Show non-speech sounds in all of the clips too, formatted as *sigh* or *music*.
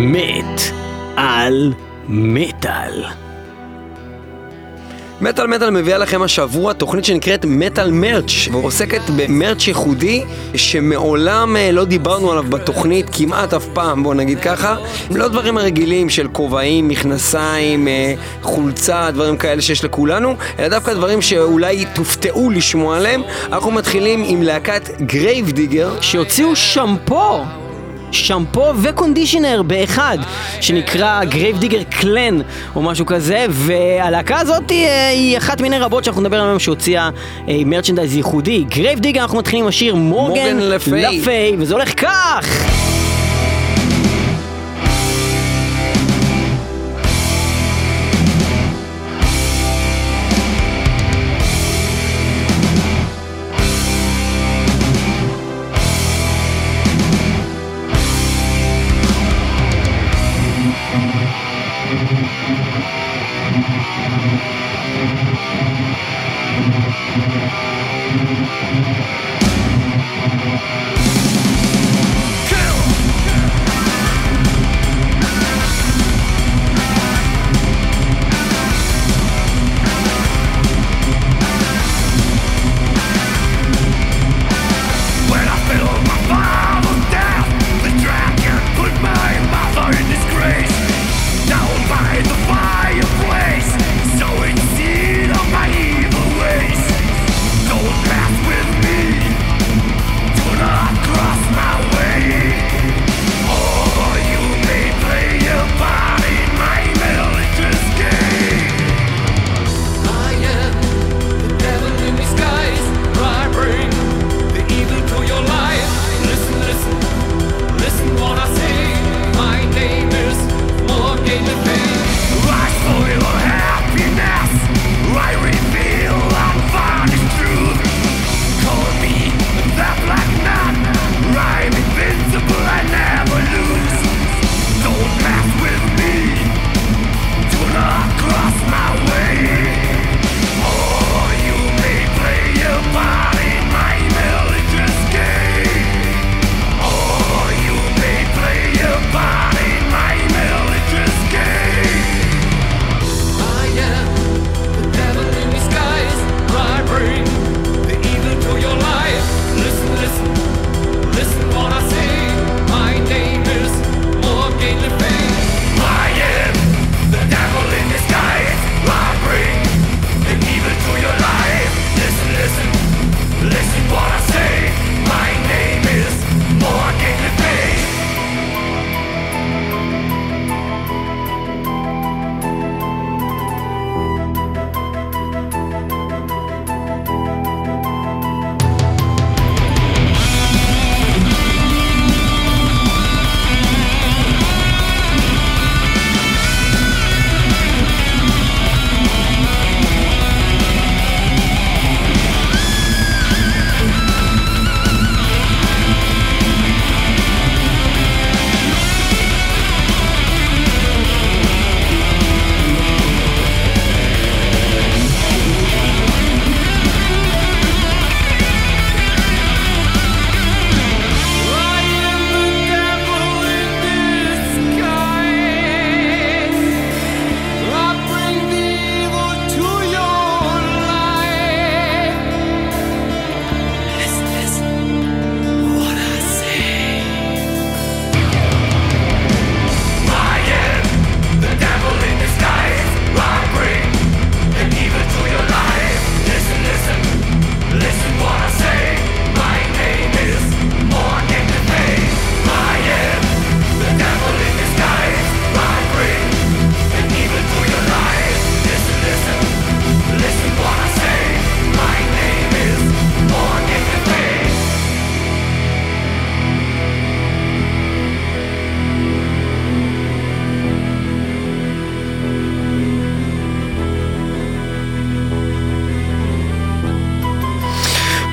מת על מטאל. מת על מטאל מביאה לכם השבוע תוכנית שנקראת מטאל merch ועוסקת ב-merch ייחודי שמעולם אה, לא דיברנו עליו בתוכנית כמעט אף פעם, בוא נגיד ככה. לא דברים הרגילים של כובעים, מכנסיים, אה, חולצה, דברים כאלה שיש לכולנו אלא דווקא דברים שאולי תופתעו לשמוע עליהם. אנחנו מתחילים עם להקת Grave Digger שהוציאו שמפו שמפו ו-conditioner באחד שנקרא Grave Digger clan או משהו כזה והלהקה הזאת אה, היא אחת מיני רבות שאנחנו נדבר עליהן שהוציאה merchandise ייחודי Grave Digger אנחנו מתחילים עם השיר Morgane le Fay וזה הולך כך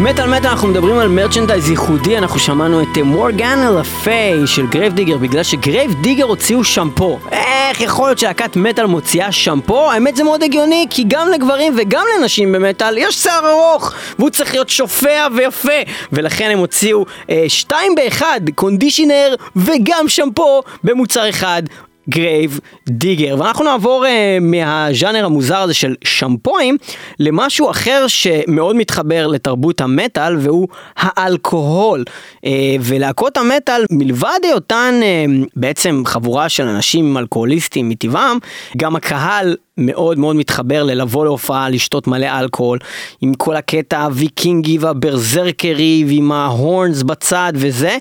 מת על מטאל אנחנו מדברים על merchandise ייחודי, אנחנו שמענו את Morgane le Fay של Grave Digger בגלל ש-Grave Digger הוציאו שמפו. איך יכול להיות שלהקת מטאל מוציאה שמפו? האמת זה מאוד הגיוני כי גם לגברים וגם לנשים במטאל יש שיער ארוך והוא צריך להיות שופע ויפה ולכן הם הוציאו אה, שתיים באחד, conditioner וגם שמפו במוצר אחד. Grave Digger. ואנחנו נעבור uh, מהז'אנר המוזר הזה של שמפואים למשהו אחר שמאוד מתחבר לתרבות המטאל והוא האלכוהול. Uh, ולהקות המטאל מלבד היותן uh, בעצם חבורה של אנשים אלכוהוליסטים מטבעם, גם הקהל מאוד מאוד מתחבר ללבוא להופעה, לשתות מלא אלכוהול, עם כל הקטע הוויקינגי והברזרקרי ועם ההורנס בצד וזה,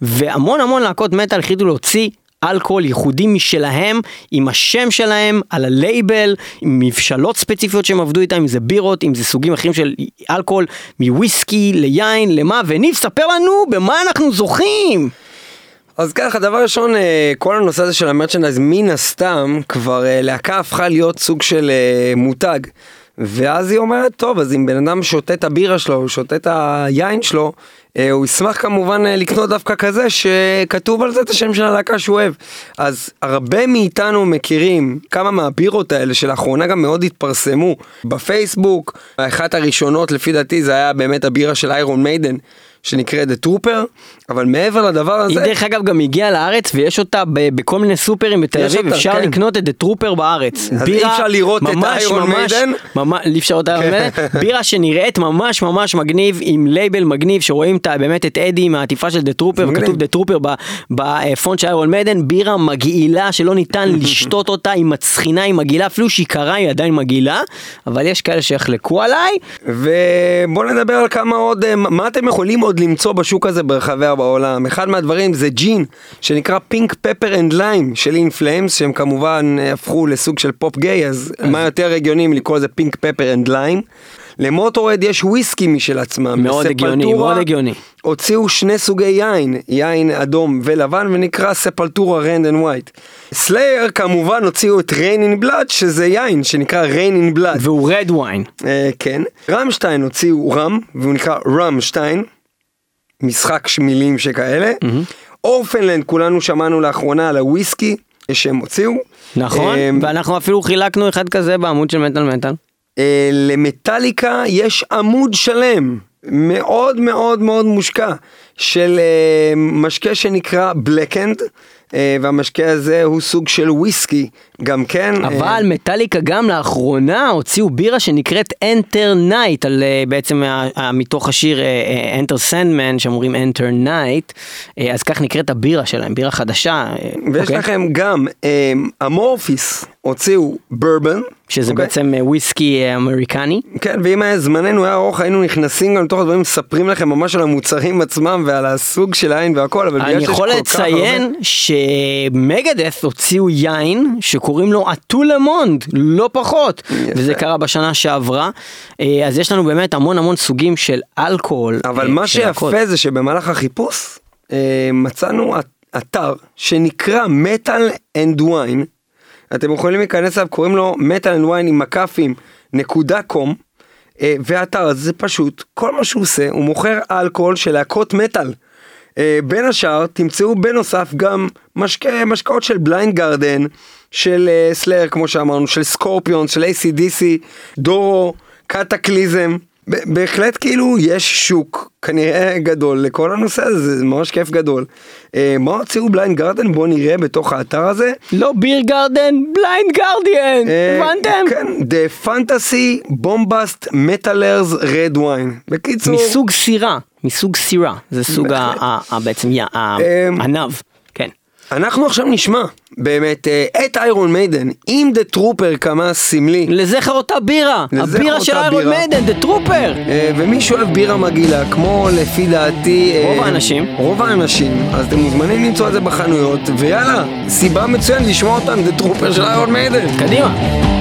והמון המון להקות מטאל החליטו להוציא אלכוהול ייחודי משלהם, עם השם שלהם, על הלייבל, עם מבשלות ספציפיות שהם עבדו איתם, אם זה בירות, אם זה סוגים אחרים של אלכוהול, מוויסקי ליין, למה, וניב, ספר לנו במה אנחנו זוכים! אז ככה, דבר ראשון, אה, כל הנושא הזה של ה-merchandise, מן הסתם, כבר אה, להקה הפכה להיות סוג של אה, מותג. ואז היא אומרת, טוב, אז אם בן אדם שותה את הבירה שלו, שותה את היין שלו, הוא ישמח כמובן אה, לקנות דווקא כזה שכתוב על זה את השם של הלהקה שהוא אוהב. אז הרבה מאיתנו מכירים כמה מהבירות האלה שלאחרונה גם מאוד התפרסמו בפייסבוק. אחת הראשונות לפי דעתי זה היה באמת הבירה של איירון מיידן. שנקראת The Trooper, אבל מעבר לדבר הזה... היא דרך אגב גם הגיעה לארץ ויש אותה בכל מיני סופרים בתל אביב, אפשר כן. לקנות את The Trooper בארץ. אז אי אפשר לראות את ממש, איירון ממש- מיידן? ממש- אי אפשר לראות את איירון כן. מיידן, בירה שנראית ממש ממש מגניב, עם לייבל מגניב, שרואים את באמת את אדי עם העטיפה של The Trooper. וכתוב The Trooper בפונט של איירון מיידן, בירה מגעילה שלא ניתן *laughs* לשתות אותה, היא מצחינה, היא מגעילה, אפילו שהיא קרה היא עדיין מגעילה, אבל יש כאלה שיחלקו עליי. ובואו נדבר על כמה עוד, אה, מה אתם יכולים עוד למצוא בשוק הזה ברחבי העולם. אחד מהדברים זה ג'ין, שנקרא Pink Pepper and Lime של In Flames, שהם כמובן אה, הפכו לסוג של פופ גיי, אז מה יותר הגיוני מלקרוא לזה Pink Pepper and Lime. למוטורהד יש וויסקי משל עצמם. מאוד הגיוני, מאוד הגיוני. הוציאו שני סוגי יין, יין אדום ולבן, ונקרא ספולטורה Red and White. סלייר כמובן הוציאו את Reign in Blood, שזה יין שנקרא Reign in Blood. והוא red wine. אה, כן. רמשטיין הוציאו rum, והוא נקרא רמשטיין. משחק מילים שכאלה. Orphaned Land, כולנו שמענו לאחרונה על הוויסקי שהם הוציאו. נכון, אה, ואנחנו אפילו חילקנו אחד כזה בעמוד של מטאל מטאל. אה, למטאליקה יש עמוד שלם, מאוד מאוד מאוד מושקע, של אה, משקה שנקרא בלקנד, והמשקה הזה הוא סוג של וויסקי, גם כן. אה, אבל מטאליקה גם לאחרונה הוציאו בירה שנקראת Enter Night, על אה, בעצם ה- מתוך השיר אה, אה, Enter Sandman שאומרים Enter Night, אה, אז כך נקראת הבירה שלהם, בירה חדשה. אה, ויש אוקיי? לכם גם אה, אמורפיס הוציאו ברבן. שזה אוקיי? בעצם אה, וויסקי אה, אמריקני. כן, ואם היה זמננו היה ארוך היינו נכנסים גם לתוך הדברים, מספרים לכם ממש על המוצרים עצמם ועל הסוג של העין והכל, אבל בגלל אני שיש יכול כל כך הרבה... לציין שמגדף הוציאו יין שקוראים לו אטולמונד, לא פחות, וזה קרה בשנה שעברה. אה, אז יש לנו באמת המון המון סוגים של אלכוהול. אבל אה, מה. שיפה זה שבמהלך החיפוש אה, מצאנו את- אתר שנקרא מטאל and Wine. אתם יכולים להיכנס אליו, קוראים לו Metal and Wine עם מקפים נקודה קום. אה, והאתר הזה זה פשוט, כל מה שהוא עושה, הוא מוכר אלכוהול של להקות מטאל. אה, בין השאר תמצאו בנוסף גם משקה, משקאות של בליינד גרדיאן, של אה, סלייר כמו שאמרנו, של סקורפיונס, של ACDC, דורו, קטקליזם. בהחלט כאילו יש שוק כנראה גדול לכל הנושא הזה, זה ממש כיף גדול. אה, מה הוציאו בליינד גרדיאן? בואו נראה בתוך האתר הזה. לא beer garden, בליינד גרדיאן, אה, הבנתם? כן, The Fantasy Bombast Metalers Red Wine. בקיצור, מסוג סירה, מסוג סירה, זה סוג ה- בעצם יא- ה- אמ, ענב, כן. אנחנו עכשיו נשמע באמת אה, את איירון מיידן עם The Trooper כמה סמלי. לזכר אותה בירה, הבירה של איירון. מיידן, The Trooper. ומי שאוהב בירה מגעילה, כמו לפי דעתי... אה, רוב האנשים. רוב האנשים, אז אתם מוזמנים למצוא את זה בחנויות, ויאללה, סיבה מצוינת לשמוע אותם, The Trooper של איירון מיידן. קדימה.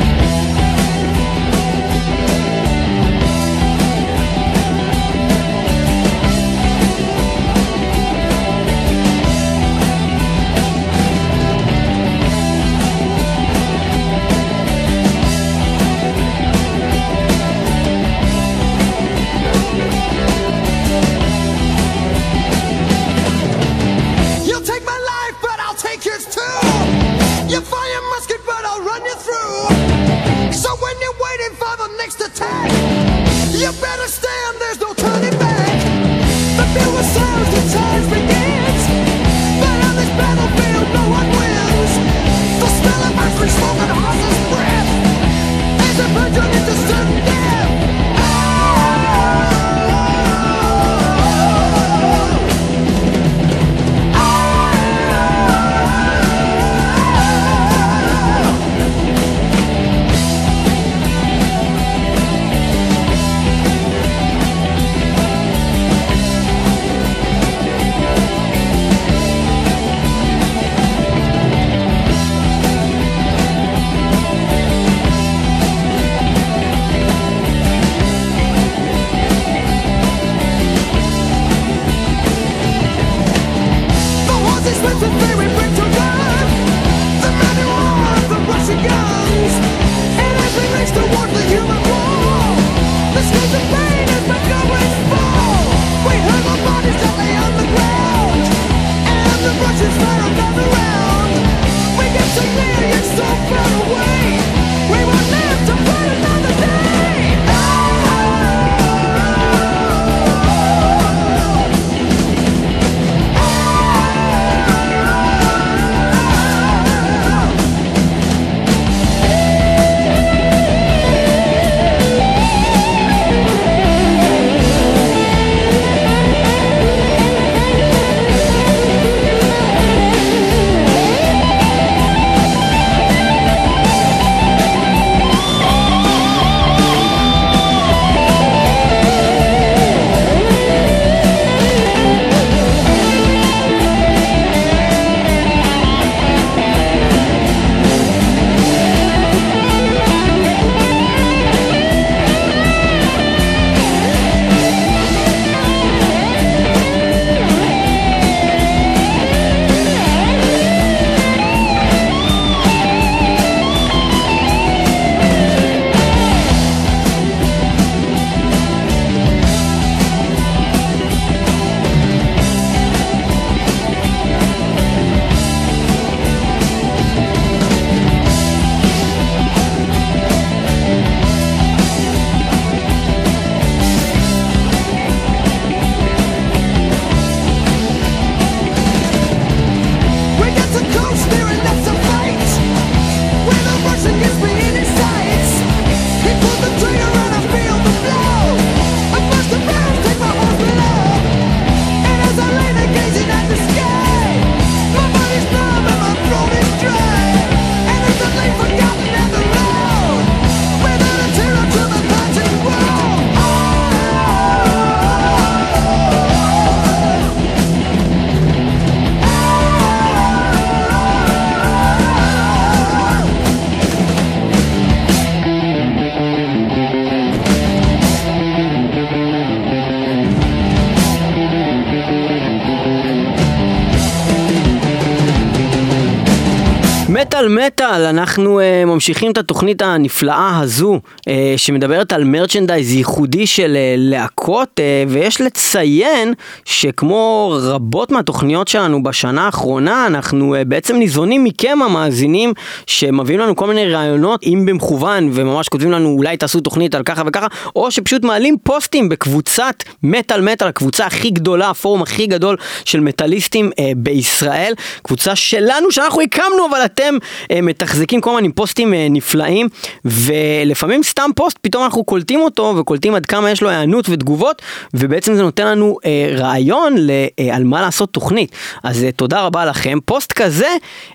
אנחנו uh, ממשיכים את התוכנית הנפלאה הזו uh, שמדברת על מרצ'נדייז ייחודי של uh, להקות uh, ויש לציין שכמו רבות מהתוכניות שלנו בשנה האחרונה אנחנו uh, בעצם ניזונים מכם המאזינים שמביאים לנו כל מיני רעיונות אם במכוון וממש כותבים לנו אולי תעשו תוכנית על ככה וככה או שפשוט מעלים פוסטים בקבוצת מטאל מטאל הקבוצה הכי גדולה הפורום הכי גדול של מטאליסטים uh, בישראל. קבוצה שלנו שאנחנו הקמנו אבל אתם אה, מתחזקים כל הזמן עם פוסטים אה, נפלאים ולפעמים סתם פוסט פתאום אנחנו קולטים אותו וקולטים עד כמה יש לו היענות ותגובות ובעצם זה נותן לנו אה, רעיון ל, אה, על מה לעשות תוכנית. אז אה, תודה רבה לכם. פוסט כזה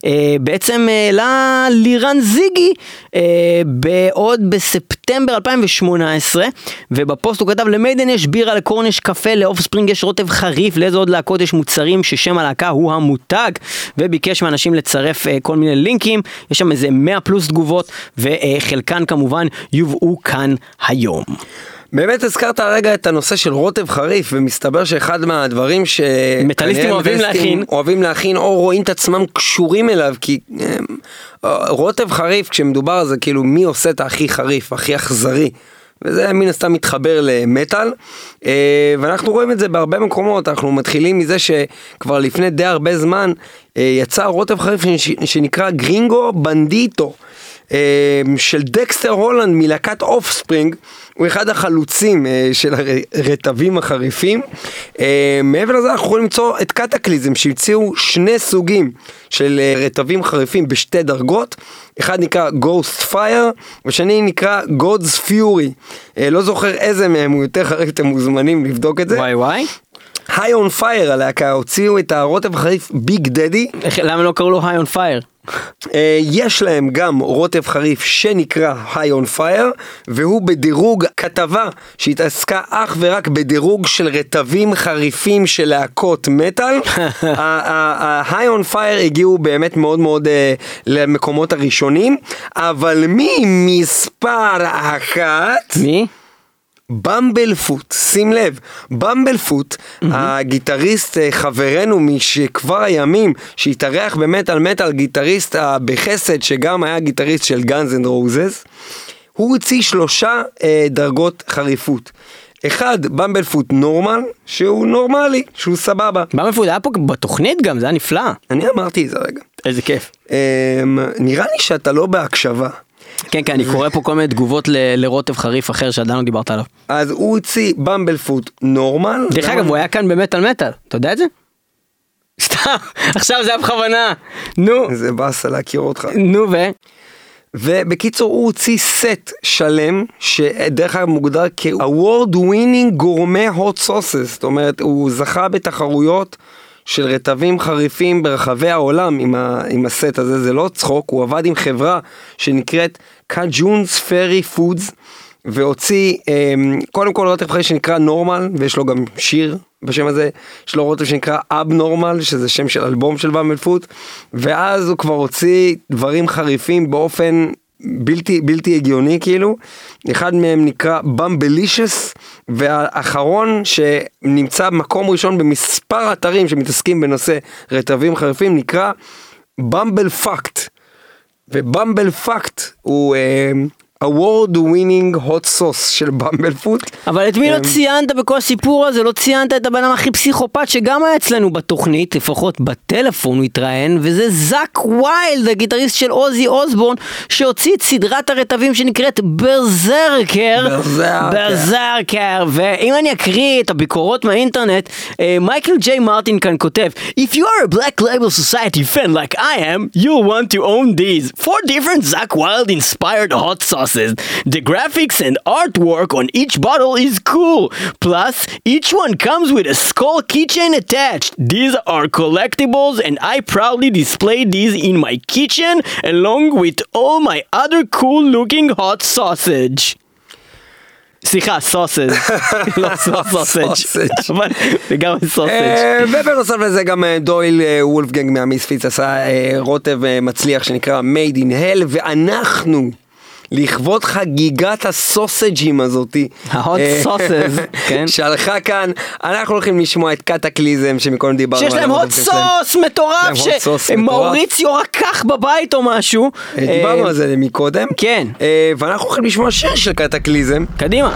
אה, בעצם העלה לירן זיגי אה, בעוד בספטמבר 2018 ובפוסט הוא כתב למיידן יש בירה לקורן יש קפה לאופספרינג יש רוטב חריף לאיזה עוד להקות יש מוצרים ששם הלהקה הוא המותג וביקש מאנשים לצרף אה, כל מיני לינקים, יש שם איזה 100 פלוס תגובות, וחלקן כמובן יובאו כאן היום. באמת הזכרת הרגע את הנושא של רוטב חריף, ומסתבר שאחד מהדברים ש... מטאליסטים אוהבים להכין. אוהבים להכין, או רואים את עצמם קשורים אליו, כי אה, רוטב חריף, כשמדובר על זה, כאילו מי עושה את הכי חריף, הכי אכזרי. וזה מן הסתם מתחבר למטאל, אה, ואנחנו רואים את זה בהרבה מקומות, אנחנו מתחילים מזה שכבר לפני די הרבה זמן אה, יצא רוטב חריף שנ- שנקרא Gringo Bandito. אה, של דקסטר הולנד מלהקת אופספרינג, הוא אחד החלוצים של הרטבים החריפים. מעבר לזה אנחנו יכולים למצוא את קטקליזם שהוציאו שני סוגים של רטבים חריפים בשתי דרגות, אחד נקרא Ghost Fire והשני נקרא God's Fury. אה, לא זוכר איזה מהם הוא יותר חריף, אתם מוזמנים לבדוק את זה. וואי וואי. High on Fire הלהקה הוציאו את הרוטב החריף Big Daddy. למה לא קראו לו High on Fire? יש להם גם רוטב חריף שנקרא High on Fire והוא בדירוג כתבה שהתעסקה אך ורק בדירוג של רטבים חריפים של להקות מטאל. ה High on Fire הגיעו באמת מאוד מאוד אה, למקומות הראשונים אבל ממספר אחת מי? Bumblefoot, שים לב, Bumblefoot, הגיטריסט אה, חברנו משכבר הימים, שהתארח במטאל מטאל, גיטריסט אה, בחסד, שגם היה גיטריסט של Guns N' Roses, הוא הוציא שלושה אה, דרגות חריפות. אחד, Bumblefoot Normal, שהוא נורמלי, שהוא סבבה. Bumblefoot? היה פה בתוכנית גם, זה היה נפלא. אני אמרתי את זה רגע. איזה כיף. אה, נראה לי שאתה לא בהקשבה. כן, כן, אני קורא פה כל מיני תגובות לרוטב חריף אחר שעדיין לא דיברת עליו. אז הוא הוציא במבל פוט נורמל. דרך אגב, הוא היה כאן במטאל מטאל, אתה יודע את זה? *laughs* סתם, עכשיו זה היה בכוונה. נו, זה באסה להכיר אותך. נו ו... ובקיצור הוא הוציא סט שלם שדרך אגב מוגדר כ-award winning gourmet hot sauces זאת אומרת הוא זכה בתחרויות של רטבים חריפים ברחבי העולם עם, ה- עם הסט הזה זה לא צחוק הוא עבד עם חברה שנקראת CaJohns Fiery Foods והוציא אמ, קודם כל רטב חריף שנקרא Normal ויש לו גם שיר בשם הזה יש לו רוטב שנקרא Abnormal שזה שם של אלבום של Bumblefoot ואז הוא כבר הוציא דברים חריפים באופן בלתי בלתי הגיוני כאילו. אחד מהם נקרא Bumblelicious והאחרון שנמצא מקום ראשון במספר אתרים שמתעסקים בנושא רטבים חריפים נקרא Bumblefucked ו Bumblefucked הוא award winning hot sauce של Bumblefoot אבל את מי לא אמ, ציינת בכל הסיפור הזה? לא ציינת את הבן אדם הכי פסיכופת שגם היה אצלנו בתוכנית, לפחות בטלפון הוא התראיין, וזה זאק ויילד, הגיטריסט של אוזי אוסבורן, שהוציא את סדרת הרטבים שנקראת Berserker. Berserker. Berserker. ואם אני אקריא את הביקורות מהאינטרנט, אה, מייקל ג'יי מרטין כאן כותב, If you are a black label society fan like I am, you'll want to own these. Four different Zack Wild inspired hot sauces. The graphics and artwork on each bottle is cool. Plus, each one comes with a skull keychain attached. These are collectibles and I proudly display these in my kitchen along with all my other cool looking hot sausage. סליחה, סוסג', לא סוסג'. אבל זה גם סוסג'. אה, ובנוסף לזה גם אה, דויל אה, וולפגנג מהמיספיץ עשה אה, רוטב אה, מצליח שנקרא Made in Hell ואנחנו לכבוד חגיגת הסוסג'ים הזאתי. ה-hot אה, sauces, *laughs* כן. שהלכה כאן, אנחנו הולכים לשמוע את קטקליזם שמקודם דיברנו עליו, שיש להם- סוס מטורף. שמאוריציו רקח בבית או משהו. אה, דיברנו אה, על זה מקודם. כן. ואנחנו הולכים לשמוע שיר של קטקליזם. קדימה.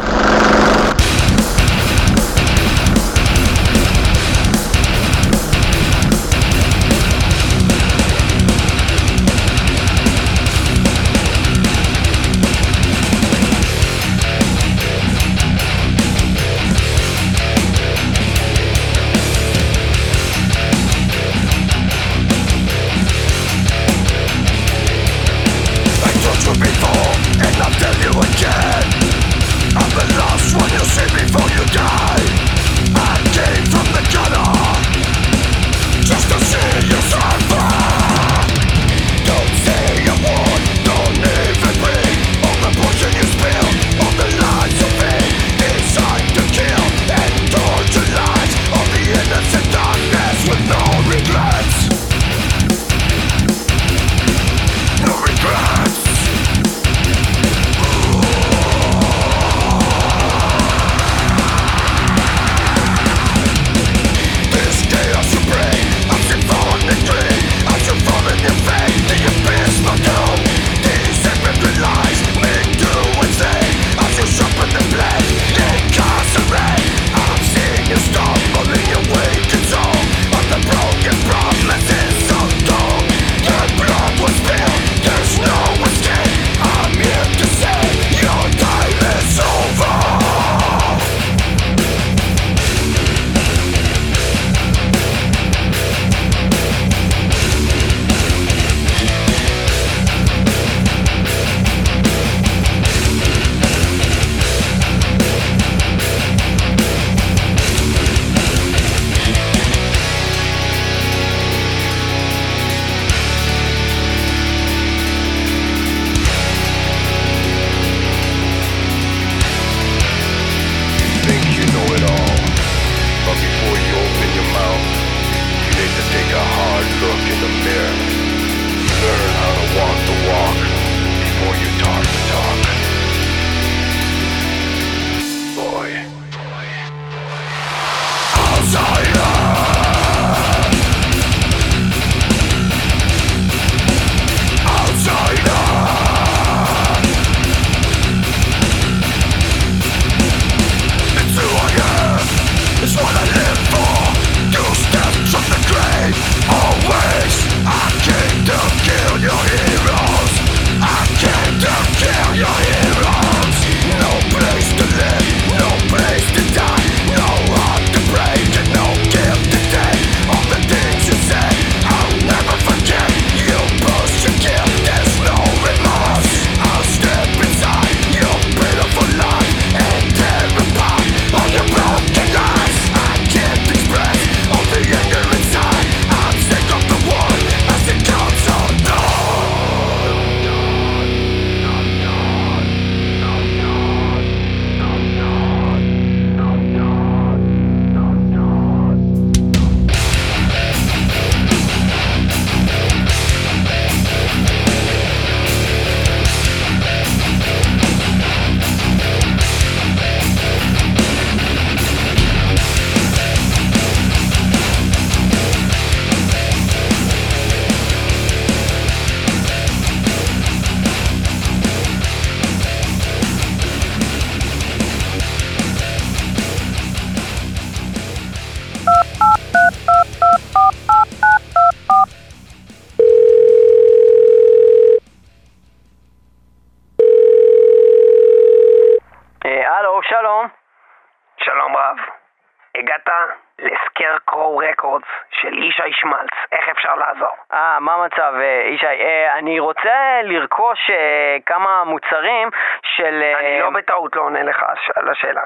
המצב, אה, ישי? אה, אני רוצה לרכוש אה, כמה מוצרים של... אני לא בטעות לא עונה לך על השאלה.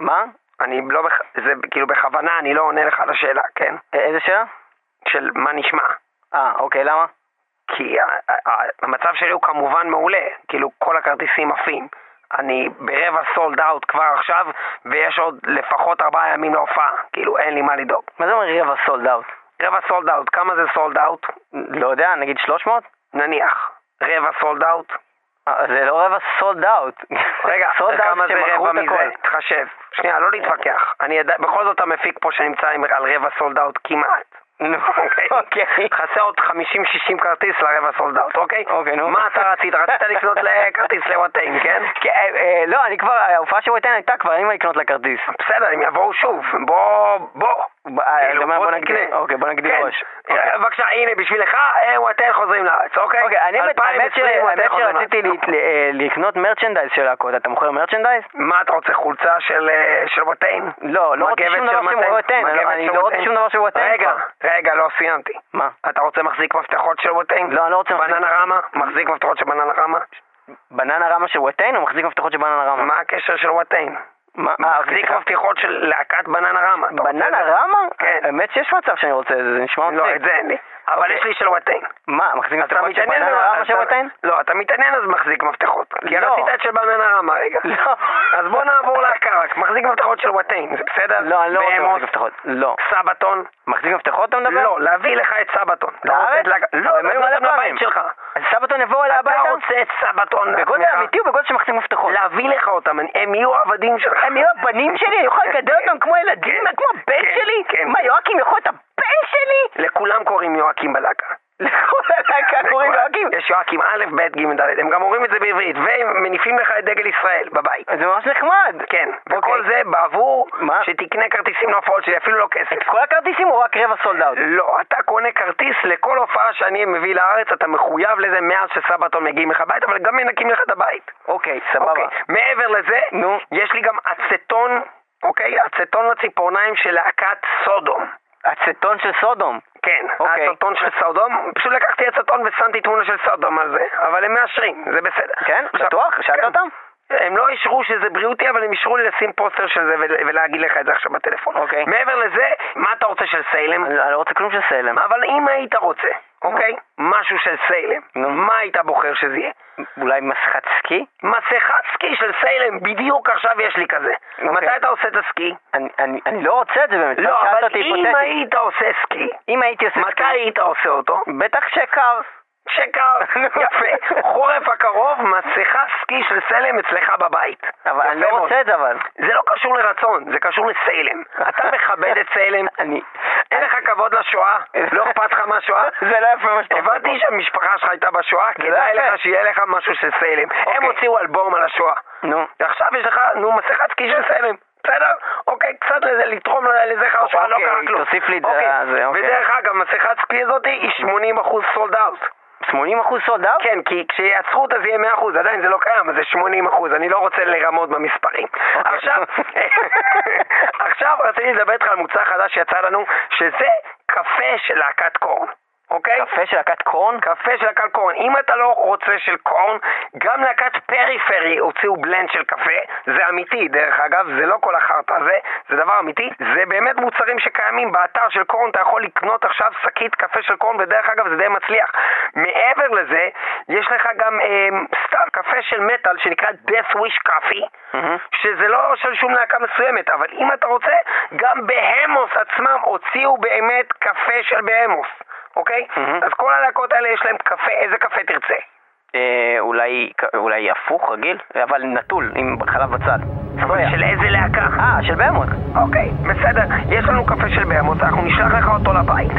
מה? אני לא, בכ... זה כאילו בכוונה אני לא עונה לך על השאלה, כן? איזה שאלה? של מה נשמע. אה, אוקיי, למה? כי המצב שלי הוא כמובן מעולה, כאילו כל הכרטיסים עפים. אני ברבע סולד אאוט כבר עכשיו, ויש עוד לפחות ארבעה ימים להופעה, כאילו אין לי מה לדאוג. מה זה אומר רבע סולד אאוט? רבע sold out, כמה זה sold out? לא יודע, נגיד 300? נניח. רבע sold out? אה, זה לא רבע סולד אאוט. רגע, *laughs* sold כמה out זה רבע מזה? תחשב. שנייה, לא להתווכח. אני בכל זאת המפיק פה שנמצא עם- על רבע sold out כמעט. נו, אוקיי. אוקיי. חסר עוד 50-60 כרטיס לרבע sold out, אוקיי? אוקיי, נו. מה אתה רצית? רצית לקנות *laughs* לכרטיס ל Watain, כן? כן, אה, אה, לא, אני כבר, ההופעה של Watain הייתה כבר, אין מה לקנות לכרטיס. בסדר, הם יבואו שוב. בוא, בוא. אה, כאילו, בוא תקנה. אוקיי, בוא נגדיל כן. ראש. אוקיי. בבקשה, הנה, בשבילך, וואטן חוזרים לארץ, אוקיי? אוקיי, אני האמת- האמת ש- 2020 וואטן האמת חוזרים שרציתי לקנות מרצ'נדייז של להקות, אתה מוכר מרצ'נדייז? מה אתה רוצה, חולצה של וואטן? לא, לא רוצה שום דבר של מגבת אני לא רוצה? שום דבר של וואטן רגע. רגע, לא סיימתי. מה? אתה רוצה מחזיק מפתחות של וואטן? לא, אני לא רוצה מחזיק בננה. רמה? מחזיק מפתחות של בננה רמה? בננה רמה של וואטן או מחזיק מפתחות של בננה רמה? מה הקשר של וואטן? מה? מחזיק. מפתחות של להקת בננה רמה. בננה? רמה? כן. האמת שיש מצב שאני רוצה את זה, זה נשמע לא, מצחיק. את זה אין לי. אבל אוקיי. יש לי של וואטן. מה, מחזיק מפתחות של בננה רמה של וואטן? לא, אתה מתעניין אז מחזיק מפתחות. כי לא. רצית את של בננה רמה רגע. לא. אז בוא נעבור להקה רק. מחזיק מפתחות של וואטן, זה בסדר? לא, אני לא רוצה מחזיק מפתחות. לא. סבתון? מחזיק מפתחות אתה מדבר? לא, להביא לך את סבתון. לארץ? את לא, הם היו. לבית שלך. אז סבתון יבואו אליי הביתה? אתה רוצה את סבתון בגודל? אמיתי או בגודל שמחזיק מפתחות? להביא לך אותם, הם יהיו עבדים שלך. הם יהיו הבנים שלי? אני יכול לגדל כן, אותם כמו ילדים? כן, כמו הבן כן, שלי? כן. מה, יואקים יכול להיות הבן שלי? לכולם קוראים יואקים. לכל הלהקה קוראים. יואקים? יש יואקים א', ב', ג', ד', הם גם אומרים את זה בעברית, והם מניפים לך את דגל ישראל בבית. זה ממש נחמד. כן, אוקיי. וכל זה בעבור? שתקנה כרטיסים להופעות שלי, אפילו לא כסף. את כל הכרטיסים או רק רבע סולד אאוט? לא, אתה קונה כרטיס לכל הופעה שאני מביא לארץ, אתה מחויב לזה מאז שסבתון מגיעים לך הביתה, אבל גם מנקים לך את הבית. אוקיי, סבבה. אוקיי, מעבר לזה. יש לי גם אצטון, אוקיי? אצטון לציפורניים של להקת סודום. אצטון של סודום. כן, אוקיי. האצטון של סודום, פשוט לקחתי אצטון ושמתי תמונה של סודום על זה, אבל הם מאשרים, זה בסדר. כן? בטוח? שאלת כן. אותם? הם לא אישרו שזה בריאותי, אבל הם אישרו לי לשים פוסטר של זה ול- ולהגיד לך את זה עכשיו בטלפון. אוקיי. מעבר לזה, מה אתה רוצה של סיילם? אני אני לא רוצה כלום של סלם. אבל אם היית רוצה, אוקיי? משהו של סיילם, נו. מה היית בוחר שזה יהיה? אולי מסכת סקי? מסכת סקי של סיילם, בדיוק עכשיו יש לי כזה. מתי אתה עושה את הסקי? אני, אני, אני לא רוצה את זה באמת, לא, אבל אם. היית עושה סקי, אם הייתי עושה מתי סקי, היית עושה אותו? בטח שקר. שקר, *laughs* יפה. חורף הקרוב, מסכה סקי של סלם אצלך בבית. אבל אני לא. רוצה את זה אבל. זה לא קשור לרצון, זה קשור לסלם. *laughs* אתה מכבד את סלם, אני... אין לך כבוד לשואה? *laughs* לא אכפת לך מהשואה? זה לא יפה מה שאתה עושה הבנתי. שהמשפחה שלך הייתה בשואה, כדאי. לך שיהיה לך משהו של סלם. הם אוקיי. הוציאו אלבום על השואה. נו. ועכשיו יש לך, נו, מסכת סקי של סלם. בסדר? אוקיי, קצת לזה, לתרום לזכר השואה, לא אוקיי, קרה כלום. תוסיף לי את זה, אוקיי. אוקיי. ודרך אגב, מסכת סקי הזאת היא 80% sold out. 80 אחוז sold out? כן, כי כשייצרו אותה זה יהיה 100%, עדיין זה לא קיים, זה 80%, אני לא רוצה לרמות במספרים. אוקיי. עכשיו, *laughs* עכשיו רציתי לדבר איתך על מוצר חדש שיצא לנו, שזה קפה של להקת Korn. אוקיי? קפה של להקת Korn? קפה של להקת Korn. אם אתה לא רוצה של Korn, גם להקת פריפרי הוציאו בלנד של קפה. זה אמיתי, דרך אגב, זה לא כל החרטא הזה, זה דבר אמיתי. זה באמת מוצרים שקיימים באתר של קורן, אתה יכול לקנות עכשיו שקית קפה של קורן, ודרך אגב זה די מצליח. מעבר לזה, יש לך גם אה, סתם קפה של מטאל שנקרא Death Wish Coffee, מהמם. שזה לא של שום להקה מסוימת, אבל אם אתה רוצה, גם בהמוס עצמם הוציאו באמת קפה של בהמוס. אוקיי? מהמם. אז כל הלהקות האלה יש להם קפה, איזה קפה תרצה? אה, אולי, אולי הפוך, רגיל? אבל נטול, עם חלב בצד. אבל של איזה להקה? אה, של בהמות. אוקיי, בסדר. יש לנו קפה של בהמות, אנחנו נשלח לך אותו לבית.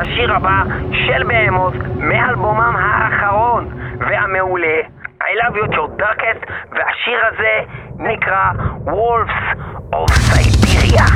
השיר הבא של בהמות, מאלבומם האחרון והמעולה, I love you your darkest, והשיר הזה נקרא Wolves of Siberia.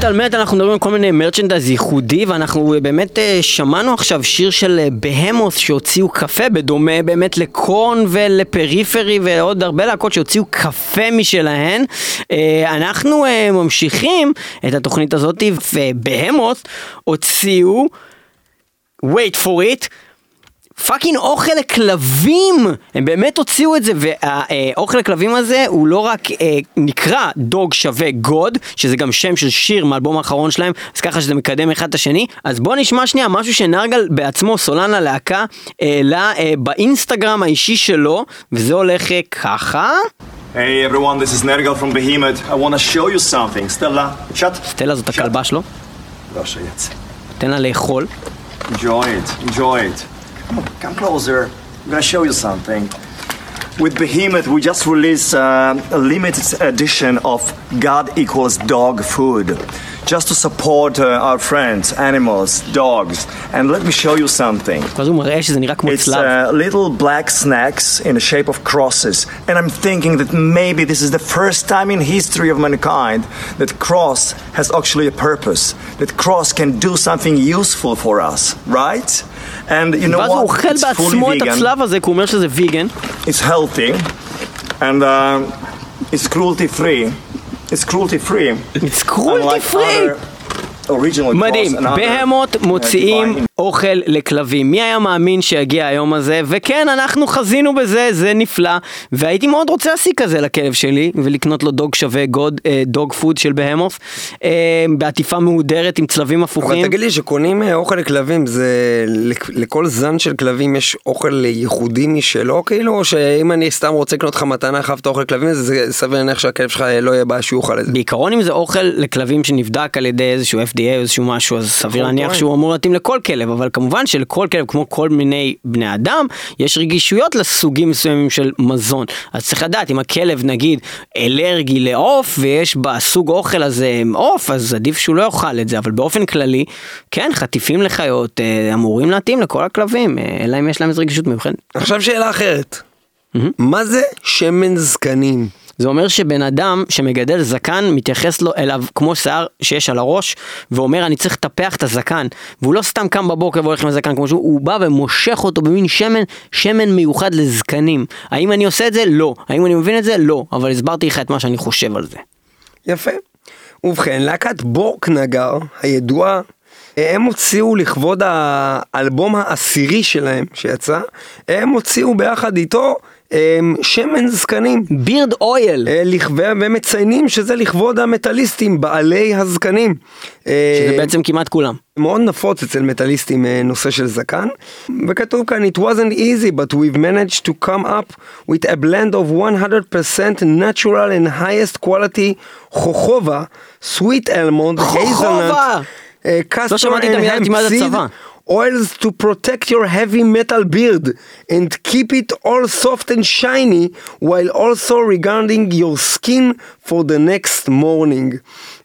מטאל מטאל אנחנו מדברים על כל מיני merchandise ייחודי ואנחנו באמת אה, שמענו עכשיו שיר של אה, Behemoth שהוציאו קפה בדומה באמת ל Korn ולפריפרי ועוד הרבה להקות שהוציאו קפה משלהן. אה, אנחנו אה, ממשיכים את התוכנית הזאת ו Behemoth הוציאו wait for it, fucking אוכל לכלבים! הם באמת הוציאו את זה, והאוכל לכלבים הזה הוא לא רק אה, נקרא Dog שווה God, שזה גם שם של שיר מהאלבום האחרון שלהם, אז ככה שזה מקדם אחד את השני. אז בואו נשמע שנייה משהו של נרגל בעצמו, סולן הלהקה, העלה אה, באינסטגרם האישי שלו, וזה הולך אה, ככה. Hey everyone, this is Nergal from Behemoth. I want to show you something. Stella, shut. סטלה זאת הכלבה שלו, לא שיצא. תן לה לאכול. Enjoy it, enjoy it. Come, come closer. I'm gonna show you something. With Behemoth, we just released uh, a limited edition of God Equals Dog Food, just to support uh, our friends, animals, dogs. And let me show you something. It's uh, little black snacks in the shape of crosses. And I'm thinking that maybe this is the first time in history of mankind that cross has actually a purpose, that cross can do something useful for us, right? And you know ואז הוא what? אוכל It's fully בעצמו את vegan. הצלב הזה, כי הוא אומר שזה ויגן. It's healthy, and uh, it's cruelty free. It's cruelty free. It's cruelty Unlike free. other original מדהים, Behemoth מוציאים אוכל לכלבים. מי היה מאמין שיגיע היום הזה? וכן, אנחנו חזינו בזה, זה נפלא. והייתי מאוד רוצה להשיג כזה לכלב שלי, ולקנות לו Dog שווה God, אה, dog food של Behemoth, אה, בעטיפה מהודרת עם צלבים אבל הפוכים. תגיד לי, שקונים אה, אוכל לכלבים, זה לכ- לכל זן של כלבים יש אוכל ייחודי משלו, כאילו, או שאם אני סתם רוצה לקנות לך מתנה חייב את האוכל לכלבים, זה- סביר להניח שהכלב שלך לא יהיה בעיה שהוא יאכל את זה. בעיקרון אם זה אוכל לכלבים שנבדק על ידי איזשהו FDA או איזשהו משהו אז סביר להניח. שהוא אמור להתאים לכל כלב אבל כמובן שלכל כלב כמו כל מיני בני אדם יש רגישויות לסוגים מסוימים של מזון אז צריך לדעת אם הכלב נגיד אלרגי לעוף ויש בסוג אוכל הזה עוף אז עדיף שהוא לא יאכל את זה אבל באופן כללי כן חטיפים לחיות אה, אמורים להתאים לכל הכלבים אה, אלא אם יש להם איזו רגישות מיוחדת. עכשיו שאלה אחרת. מה זה שמן זקנים? זה אומר שבן אדם שמגדל זקן מתייחס לו אליו כמו שיער שיש על הראש ואומר אני צריך לטפח את הזקן והוא לא סתם קם בבוקר והולך עם הזקן כמו שהוא, הוא בא ומושך אותו במין שמן, שמן מיוחד לזקנים. האם אני עושה את זה? לא. האם אני מבין את זה? לא. אבל הסברתי לך את מה שאני חושב על זה. יפה. ובכן, להקת בורק נגר, הידועה, הם הוציאו לכבוד האלבום העשירי שלהם שיצא, הם הוציאו ביחד איתו שמן זקנים. בירד אויל. אה, לכבוד- והם מציינים שזה לכבוד המטאליסטים, בעלי הזקנים. אה, שזה בעצם כמעט כולם. מאוד נפוץ אצל מטאליסטים אה, נושא של זקן, וכתוב כאן It wasn't easy but we've managed to come up with a blend of 100% natural and highest quality חוכובה, sweet almond, *laughs* חוכובה! hazelnut, castor לא שמעתי את המילה, seed, הצבא. Oils to protect your heavy metal beard and keep it all soft and shiny while also regarding your skin for the next morning.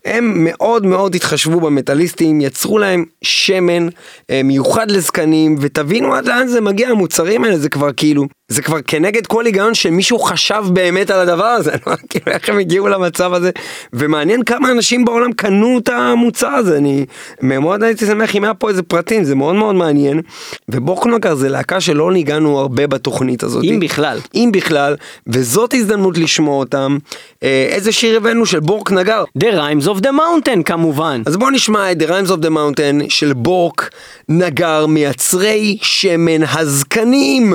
הם מאוד מאוד התחשבו במטאליסטים, יצרו להם שמן אה, מיוחד לזקנים, ותבינו עד לאן זה מגיע, המוצרים האלה זה כבר כאילו, זה כבר כנגד כל היגיון שמישהו חשב באמת על הדבר הזה, *laughs* לא כאילו איך הם הגיעו למצב הזה, ומעניין כמה אנשים בעולם קנו את המוצר הזה, אני מאוד הייתי שמח אם היה פה איזה פרטים, זה מאוד מאוד מעניין, ובורקנוגר זה להקה שלא ניגענו הרבה בתוכנית הזאת. אם בכלל. אם בכלל, וזאת הזדמנות לשמוע אותם. אה, איזה שיר הבאנו של בורק נגר? The Rhymes of the Mountain כמובן. אז בואו נשמע את The Rhymes of the Mountain של בורק נגר, מייצרי שמן הזקנים.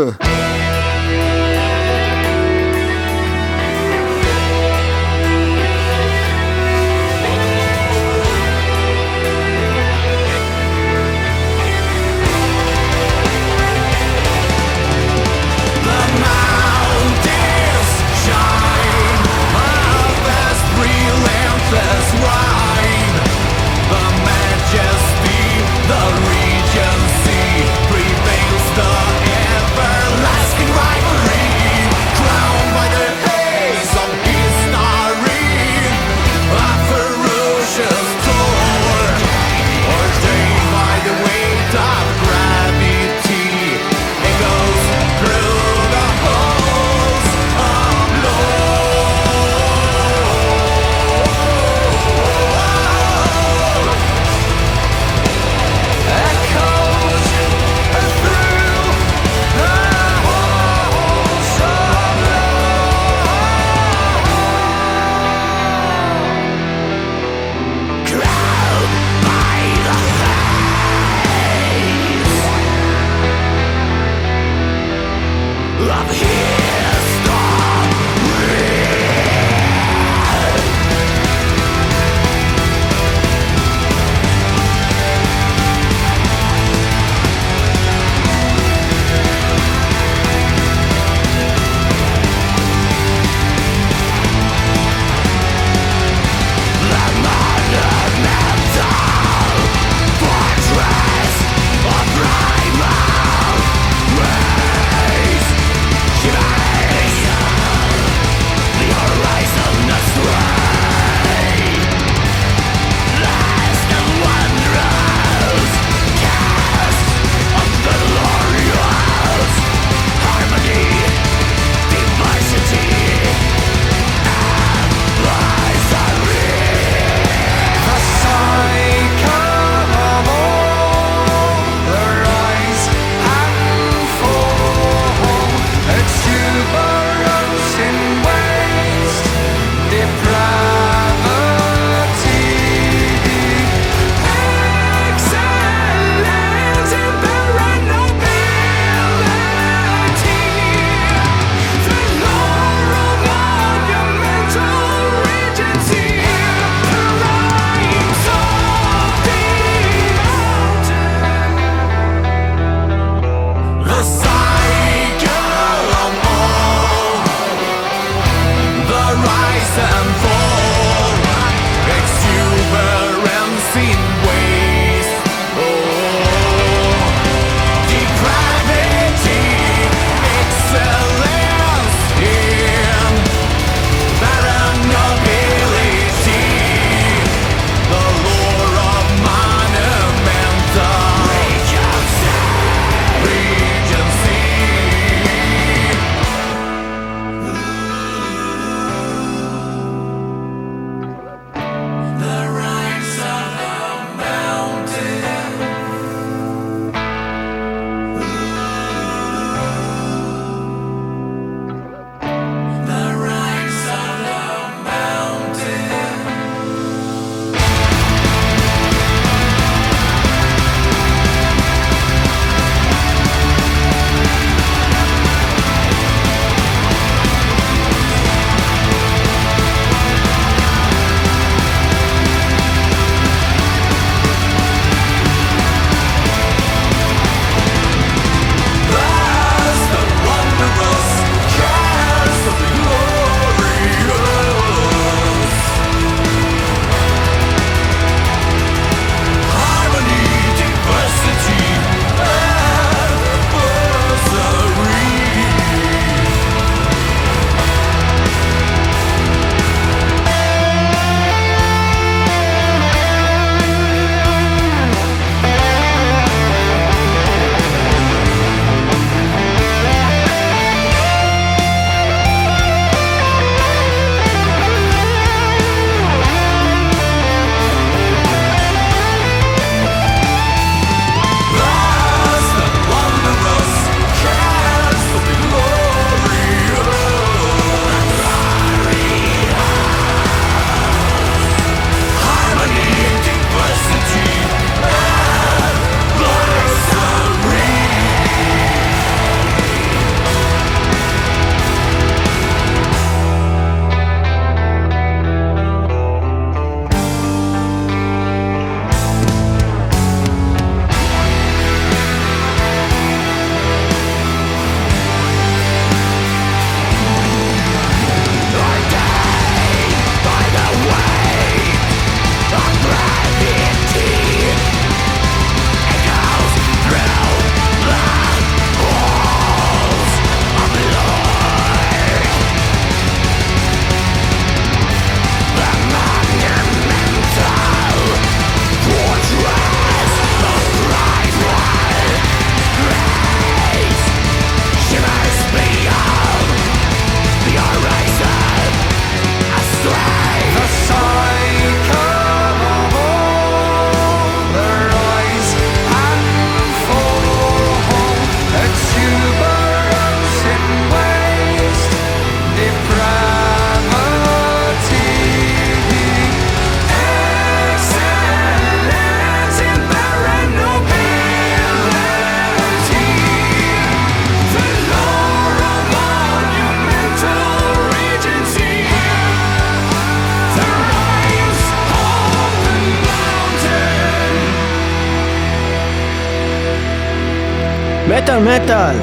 מטאל מטאל.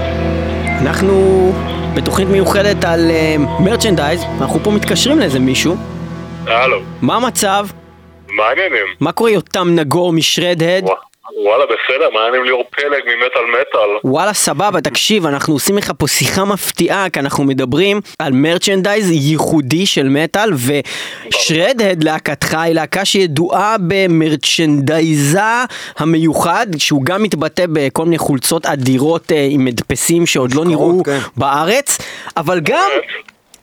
אנחנו בתוכנית מיוחדת על מרצ'נדייז, אנחנו פה מתקשרים לאיזה מישהו. הלו, מה המצב? מה העניינים? מה קורה יותם נגור משרד-הד? ווא- וואלה, בסדר, מה העניינים ליאור פלג ממטאל מטאל? וואלה סבבה, תקשיב, אנחנו עושים לך פה שיחה מפתיעה, כי אנחנו מדברים על מרצ'נדייז ייחודי של מטאל, ושרד-הד להקתך היא להקה שידועה במרצ'נדייזה המיוחד, שהוא גם מתבטא בכל מיני חולצות אדירות אה, עם מדפסים שעוד לא נראו כן. בארץ, אבל גם,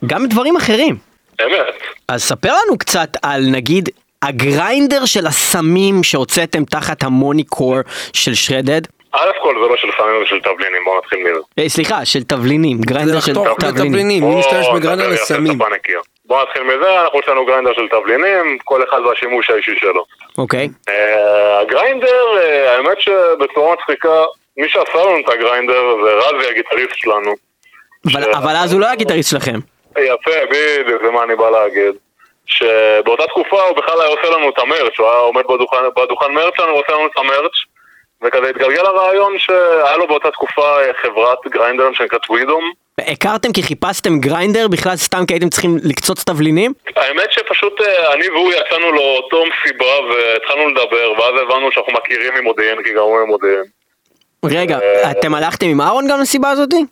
גם דברים אחרים. אמת. אז ספר לנו קצת על נגיד הגריינדר של הסמים שהוצאתם תחת המוניקור של שרדד. א' כל זה לא של סמים ושל תבלינים, בואו נתחיל מזה. אה, סליחה, של תבלינים, גריינדר של לחתוך תבלינים. מי משתמש יפה לסמים? בואו נתחיל מזה, אנחנו יש לנו גריינדר של תבלינים, כל אחד והשימוש האישי שלו. אוקיי. אה, ה grinder, אה, האמת שבצורה מצחיקה, מי שעשה לנו את ה grinder זה רזי הגיטריסט שלנו. אבל- ש- אבל אז הוא לא היה גיטריסט שלכם. יפה, בדיוק, זה מה אני בא להגיד. שבאותה תקופה הוא בכלל היה עושה לנו את ה merch, הוא היה עומד בדוכן, בדוכן merch שלנו, הוא עושה לנו את ה merch, וכזה התגלגל הרעיון שהיה לו באותה תקופה אה, חברת grinder שנקראת ווידום. הכרתם כי חיפשתם grinder בכלל סתם כי הייתם צריכים לקצוץ תבלינים? האמת שפשוט אה, אני והוא יצאנו לאותו מסיבה והתחלנו לדבר, ואז הבנו שאנחנו מכירים ממודיעין, כי גם הוא ממודיעין. רגע, אה, אתם הלכתם עם אהרון גם לסיבה הזאתי?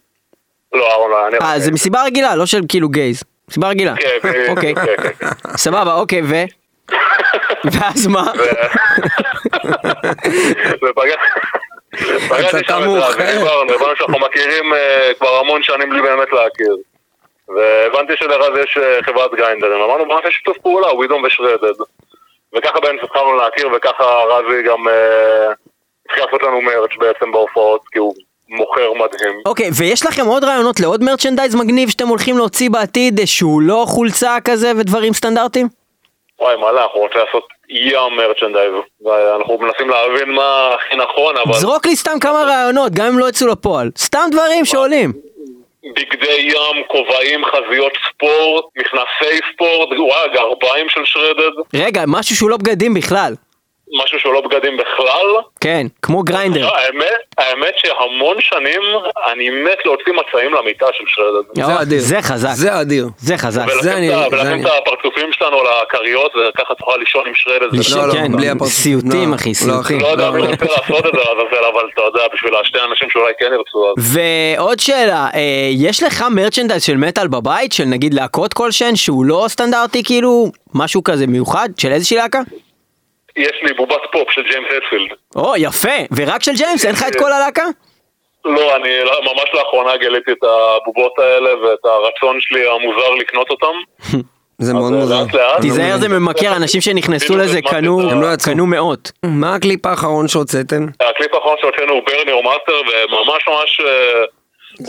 לא, אהרון, לא, אני... אה, זה מסיבה רגילה, לא של כאילו גייז. מסיבה רגילה. כן, אוקיי. כן, כן, כן. סבבה, אוקיי, ו? ואז מה? הצתה שם את דיברנו, הבנו שאנחנו מכירים אה, כבר המון שנים בלי באמת להכיר. והבנתי שלרז יש אה, חברת גריינדרים, אמרנו בוא נעשה שיתוף פעולה, ווידום ושרדד. וככה בעצם התחלנו להכיר, וככה רזי גם אה, התחיל לעשות לנו מרץ' בעצם בהופעות, כי הוא מוכר מדהים. אוקיי, ויש לכם עוד רעיונות לעוד מרצ'נדייז מגניב שאתם הולכים להוציא בעתיד שהוא לא חולצה כזה ודברים סטנדרטיים? וואי, מה אנחנו רוצים לעשות ים מרצ'נדייז. ואנחנו מנסים להבין מה הכי נכון, אבל זרוק לי סתם כמה רעיונות, גם אם לא יצאו לפועל. סתם דברים שעולים. בגדי ים, כובעים, חזיות ספורט, מכנסי ספורט, וואי, גרביים של שרדד, רגע, משהו שהוא לא בגדים בכלל. משהו שהוא לא בגדים בכלל. כן, כמו גריינדר. לא, האמת, האמת שהמון שנים אני מת להוציא מצעים למיטה של שרדד. או, אדיר. זה חזק. זה אדיר. זה חזק. זה ולשים את זה הפרצופים שלנו על הכריות וככה תוכל לישון עם שרדד. זה לישון, לא, לא, כן, בלי הפרצוף. סיוטים, לא, אחי, לא, סיוטים. לא יודע מי רוצה לעשות את זה לעזאזל, אבל אתה יודע, בשביל השתי אנשים שאולי כן ירצו, ועוד שאלה, אה, יש לך merchandise של מטאל בבית, של נגיד להקות כלשהן, שהוא לא סטנדרטי כאילו, משהו כזה מיוחד, של איזושהי להקה? יש לי בובת פופ של ג'יימס הטפילד. או, יפה, ורק של ג'יימס, אין לך את כל הלהקה? לא, אני לא- ממש לאחרונה גיליתי את הבובות האלה ואת הרצון שלי המוזר לקנות אותם. *laughs* זה מאוד אז, מוזר. תיזהר זה ממכר, אנשים שנכנסו לזה קנו, לא יצאו. קנו מאות. מה הקליפ האחרון שהוצאתם? הקליפ האחרון שהוצאנו הוא Burn Your Master, וממש ממש אה,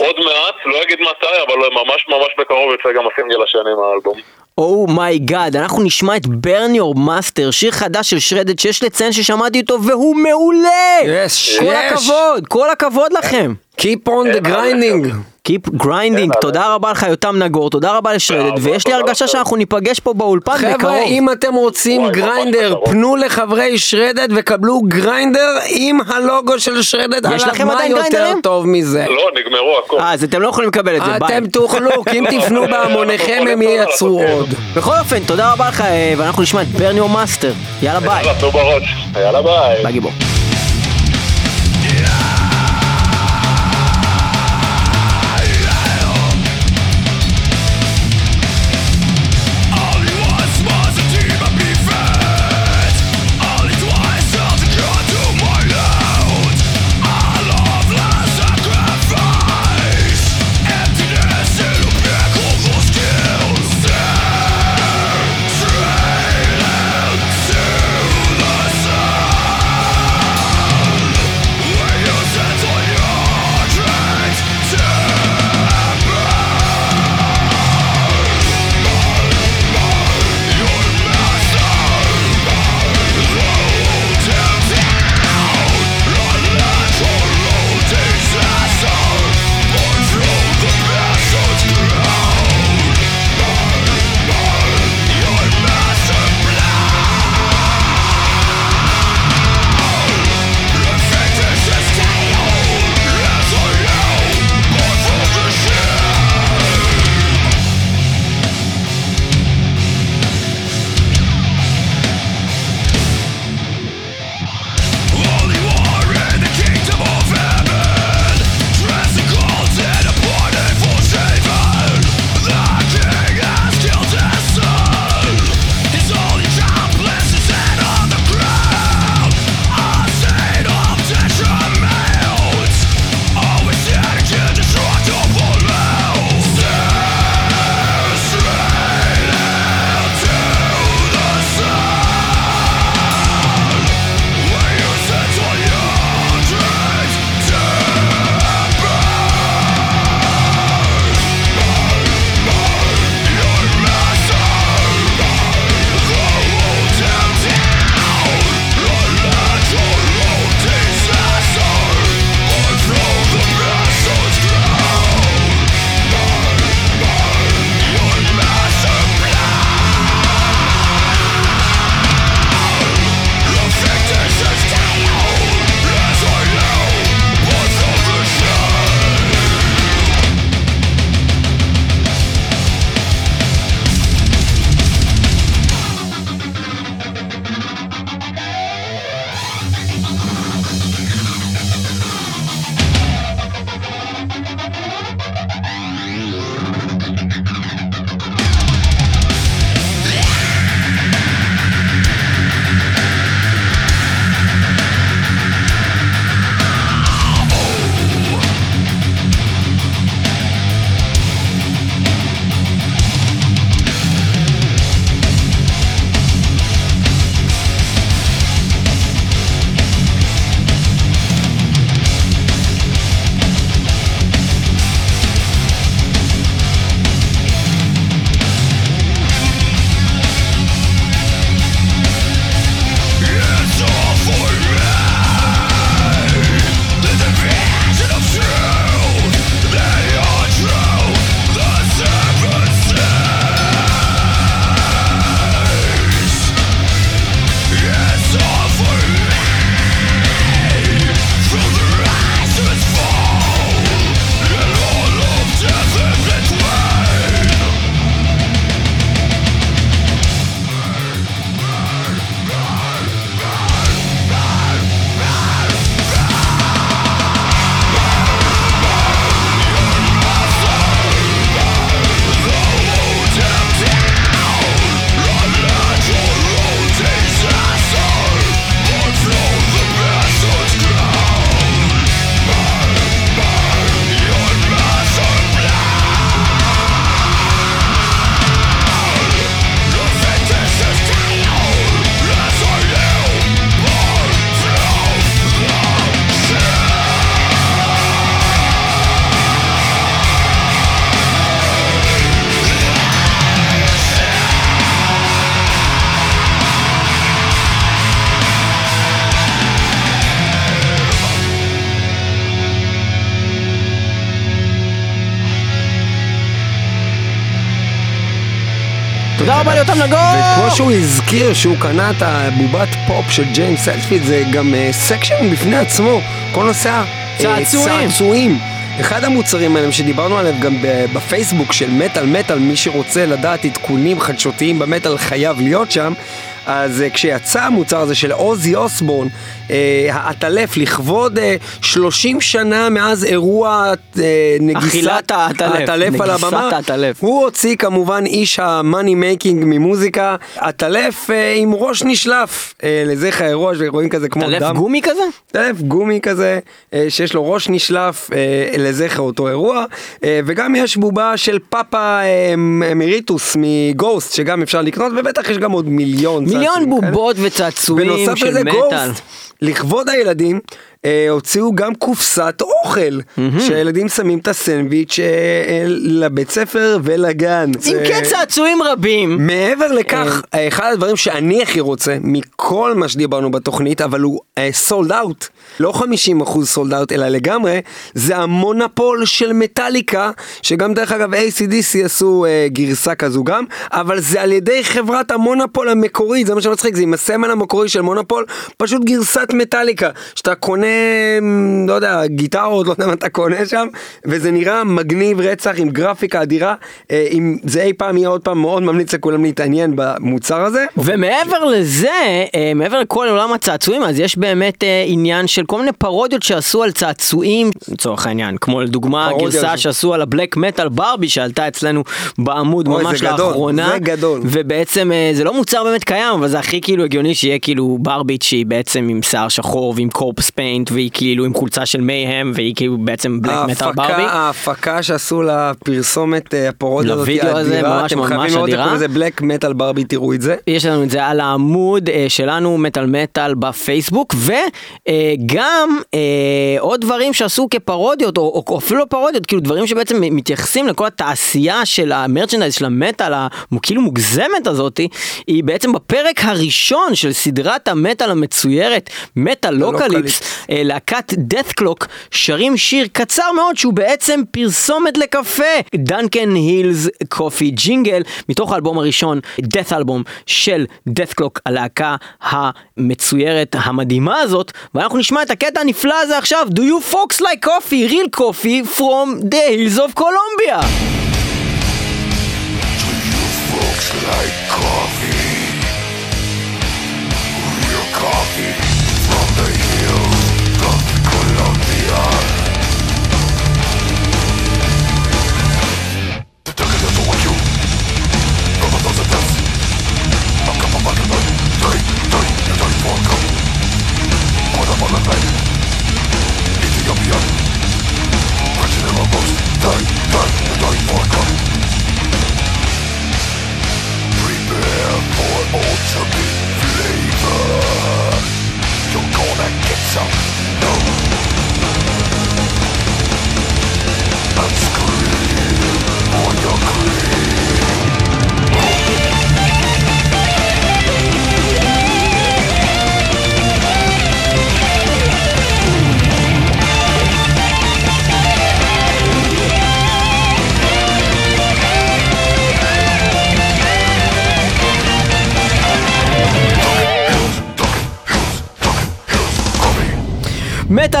עוד מעט, לא אגיד מתי, אבל ממש ממש בקרוב יוצא גם הסינגל השני מהאלבום. Oh my God, אנחנו נשמע את Burn Your Master, שיר חדש של Shredhead שיש לציין ששמעתי אותו והוא מעולה! יש, כל יש. הכבוד, כל הכבוד לכם! Keep on the grinding. Keep grinding, תודה רבה לך יותם נגור, תודה רבה ל Shredhead, תודה, ויש לי הרגשה. שאנחנו ניפגש פה באולפן חבר'ה, בקרוב. אם אתם רוצים וואי, grinder. פנו לחברי Shredhead וקבלו grinder עם הלוגו של Shredhead יש. לכם מה עדיין יותר גריינדרים? טוב מזה? לא, נגמרו הכל. אה, אז אתם לא יכולים לקבל את זה, ביי. אתם תוכלו, כי אם תפנו בהמוניכם הם ייצרו עוד. בכל אופן, תודה רבה לך, אה, ואנחנו נשמע את your master. יאללה ביי. יאללה, תנו בראש. יאללה ביי. ביי גיבור. ליותם נגור! וכמו שהוא הזכיר שהוא קנה את הבובת פופ של ג'יימס הטפילד, זה גם אה, section בפני עצמו, כל נושא ה- אה. אחד המוצרים האלה שדיברנו עליהם גם בפייסבוק של מטאל מטאל, מי שרוצה לדעת עדכונים חדשותיים במטאל חייב להיות שם. אז uh, כשיצא המוצר הזה של אוזי אוסבורן, uh, העטלף, לכבוד uh, 30 שנה מאז אירוע נגיסת העטלף, העטלף על הבמה, העטלף. הוא הוציא כמובן איש ה money making ממוזיקה, עטלף אה, עם ראש נשלף, אה, לזכר האירוע שרואים כזה כמו עטלף דם. גומי כזה? עטלף גומי כזה, אה, שיש לו ראש נשלף אה, לזכר אותו אירוע, אה, וגם יש בובה של פאפה אה, אמריטוס מגוסט, שגם אפשר לקנות, ובטח יש גם עוד מיליון מיליון כאלה. בובות וצעצועים בנוסף של לזה מטאל. גוסט, לכבוד הילדים, הוציאו גם קופסת אוכל, שהילדים שמים את הסנדוויץ' אה, אה, לבית ספר ולגן. עם זה- כן צעצועים רבים. מעבר לכך, אחד הדברים שאני הכי רוצה מכל מה שדיברנו בתוכנית, אבל הוא סולד אאוט, לא 50% סולד אאוט, אלא לגמרי, זה המונופול של מטאליקה, שגם דרך אגב ACDC עשו אה, גרסה כזו גם, אבל זה על ידי חברת המונופול המקורית, זה מה שמצחיק, זה עם הסמל המקורי של מונופול, פשוט גרסת מטאליקה, שאתה קונה, לא יודע, גיטרות, לא יודע מה אתה קונה שם, וזה נראה מגניב רצח עם גרפיקה אדירה, אה, אם זה אי פעם יהיה עוד פעם מאוד ממליץ לכולם להתעניין במוצר הזה. ומעבר לזה, אה, מעבר לכל עולם הצעצועים, אז יש באמת אה, עניין של כל מיני פרודיות שעשו על צעצועים, לצורך העניין, כמו לדוגמה גרסה. שעשו על הבלק מטאל ברבי שעלתה אצלנו בעמוד ממש לאחרונה. זה גדול. ובעצם אה, זה לא מוצר באמת קיים, אבל זה הכי כאילו הגיוני שיהיה כאילו ברבית שהיא בעצם עם שיער שחור ועם קורפס פיינט והיא כאילו עם חולצה של מייהם והיא כאילו בעצם בלק מטאל ברבי. ההפקה, שעשו לפרסומת אה, הפרודיה הזאת היא לוידאו הזה, אדירה, ממש אתם ממש חייבים אדירה. לקרוא לזה בלק מטאל ברבי, תראו את זה. יש לנו את זה על העמוד אה, שלנו, מטאל מטאל בפייסבוק, וגם אה, עוד דברים שעשו כפרודיות, או, או אפילו לא פרודיות, כאילו דברים שבעצם מתייחסים לכל התעשייה של המרצ'נדייז, של המטאל, הכאילו מוגזמת הזאתי, היא בעצם בפרק הראשון של סדרת המטאל המצוירת, מטאל לוקליפס, להקת death clock, שרים שיר קצר מאוד שהוא בעצם פרסומת לקפה, דנקן הילס קופי ג'ינגל, מתוך האלבום הראשון, death אלבום של death clock, הלהקה המצוירת המדהימה הזאת, ואנחנו נשמע את הקטע הנפלא הזה עכשיו, do you folks like coffee, real coffee from the hills of Colombia.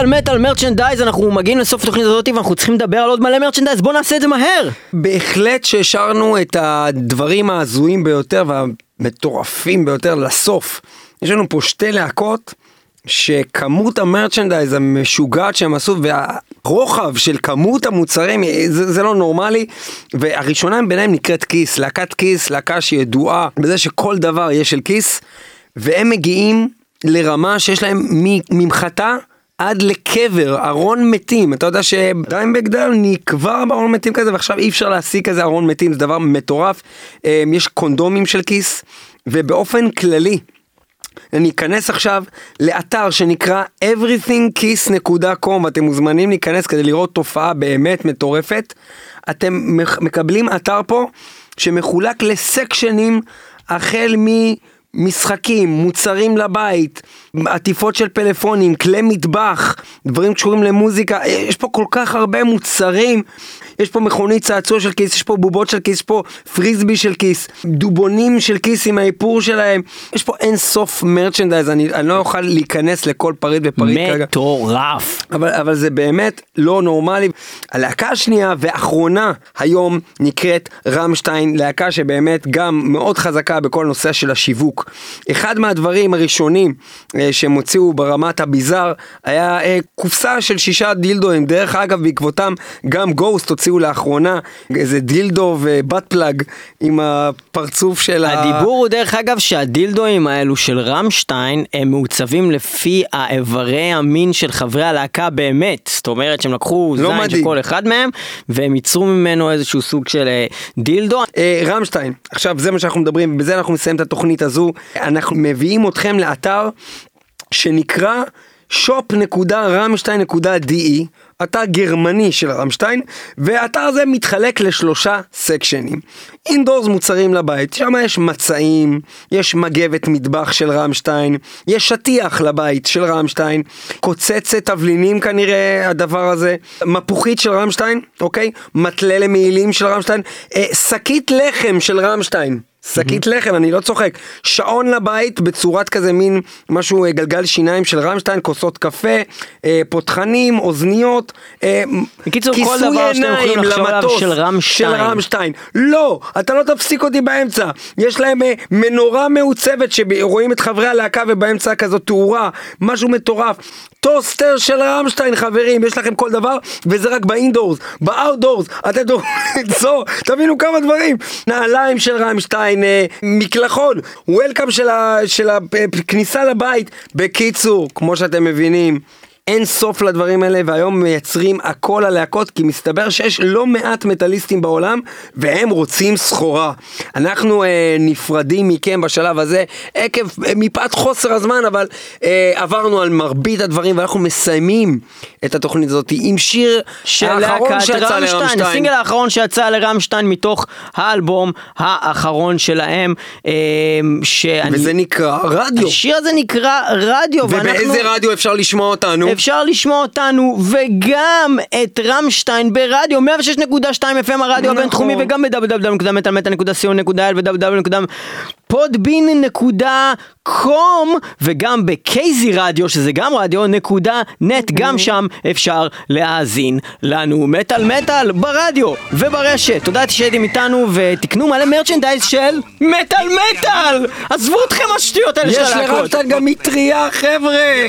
מטאל מטאל מרצ'נדייז, אנחנו מגיעים לסוף התוכנית הזאת ואנחנו צריכים לדבר על עוד מלא מרצ'נדייז, בוא נעשה את זה מהר! בהחלט שהשארנו את הדברים ההזויים ביותר והמטורפים ביותר לסוף. יש לנו פה שתי להקות שכמות המרצ'נדייז המשוגעת שהם עשו והרוחב של כמות המוצרים זה, זה לא נורמלי והראשונה ביניהם נקראת כיס, להקת כיס, להקה שידועה בזה שכל דבר יש של כיס והם מגיעים לרמה שיש להם ממחטה עד לקבר, ארון מתים. אתה יודע שדיימבק דל נקבר בארון מתים כזה, ועכשיו אי אפשר להשיג כזה ארון מתים, זה דבר מטורף. אמ, יש קונדומים של כיס, ובאופן כללי, אני אכנס עכשיו לאתר שנקרא everythingkiss.com ואתם מוזמנים להיכנס כדי לראות תופעה באמת מטורפת. אתם מקבלים אתר פה שמחולק לסקשנים החל מ... משחקים, מוצרים לבית, עטיפות של פלאפונים, כלי מטבח, דברים שקשורים למוזיקה, יש פה כל כך הרבה מוצרים, יש פה מכונית צעצוע של כיס, יש פה בובות של כיס, יש פה פריסבי של כיס, דובונים של כיס עם האיפור שלהם, יש פה אין סוף מרצ'נדייז, אני, אני לא אוכל להיכנס לכל פריט ופריט כרגע. מטורף. אבל, אבל זה באמת לא נורמלי. הלהקה השנייה והאחרונה היום נקראת רמשטיין, להקה שבאמת גם מאוד חזקה בכל נושא של השיווק. אחד מהדברים הראשונים אה, שהם הוציאו ברמת הביזאר היה אה, קופסה של שישה דילדואים. דרך אגב, בעקבותם גם גוסט הוציאו לאחרונה איזה דילדו ובת פלאג עם הפרצוף של ה... הדיבור הוא דרך אגב שהדילדואים האלו של רמשטיין הם מעוצבים לפי האיברי המין של חברי הלהקה באמת. זאת אומרת שהם לקחו לא זין של מדהים. כל אחד מהם והם ייצרו ממנו איזשהו סוג של אה, דילדו. אה, רמשטיין, עכשיו זה מה שאנחנו מדברים, בזה אנחנו נסיים את התוכנית הזו. אנחנו מביאים אתכם לאתר שנקרא shop.רמשטיין.de, אתר גרמני של רמשטיין, והאתר הזה מתחלק לשלושה סקשנים. אינדורס מוצרים לבית, שם יש מצעים, יש מגבת מטבח של רמשטיין, יש שטיח לבית של רמשטיין, קוצצת תבלינים כנראה הדבר הזה, מפוחית של רמשטיין, אוקיי? מטלה למעילים של רמשטיין, אה, שקית לחם של רמשטיין. שקית לחם, אני לא צוחק. שעון לבית בצורת כזה מין משהו, אה, גלגל שיניים של רמשטיין, כוסות קפה, אה, פותחנים, אוזניות. אה, בקיצור, כל דבר שאתם יכולים לחשוב עליו למטוס של רמשטיין. של רמשטיין. לא, אתה לא תפסיק אותי באמצע. יש להם אה, מנורה מעוצבת שרואים את חברי הלהקה ובאמצע כזאת תאורה, משהו מטורף. טוסטר של רמשטיין, חברים, יש לכם כל דבר, וזה רק ב indoors. ב outdoors, אתם תוכלו *laughs* למצוא, תבינו כמה דברים. נעליים של רמשטיין, אה, מקלחון, welcome של, הכניסה לבית. בקיצור, כמו שאתם מבינים, אין סוף לדברים האלה, והיום מייצרים הכל הלהקות, כי מסתבר שיש לא מעט מטאליסטים בעולם, והם רוצים סחורה. אנחנו אה, נפרדים מכם בשלב הזה, עקב, אה, מפאת חוסר הזמן, אבל אה, עברנו על מרבית הדברים, ואנחנו מסיימים את התוכנית הזאת עם שיר של האחרון שיצא רמשטיין, לרמשטיין. הסינגל האחרון שיצא לרמשטיין מתוך האלבום האחרון שלהם, אה, שאני... וזה נקרא רדיו. השיר הזה נקרא רדיו, ובאיזה רדיו אפשר לשמוע אותנו? אפשר לשמוע אותנו וגם את רמשטיין ברדיו 106.2 FM הרדיו נכון. הבינתחומי וגם ב-www.מטאלמטה.co.il ו-www.podbean.com וגם בקייזי רדיו שזה גם רדיו נקודה נט גם שם אפשר להאזין לנו מטאל מטאל ברדיו וברשת תודה שהייתם איתנו ותקנו מלא מרצ'נדייז של מטאל מטאל עזבו אתכם השטויות האלה של יש הלהקות לרמשטיין גם מטריה, חבר'ה!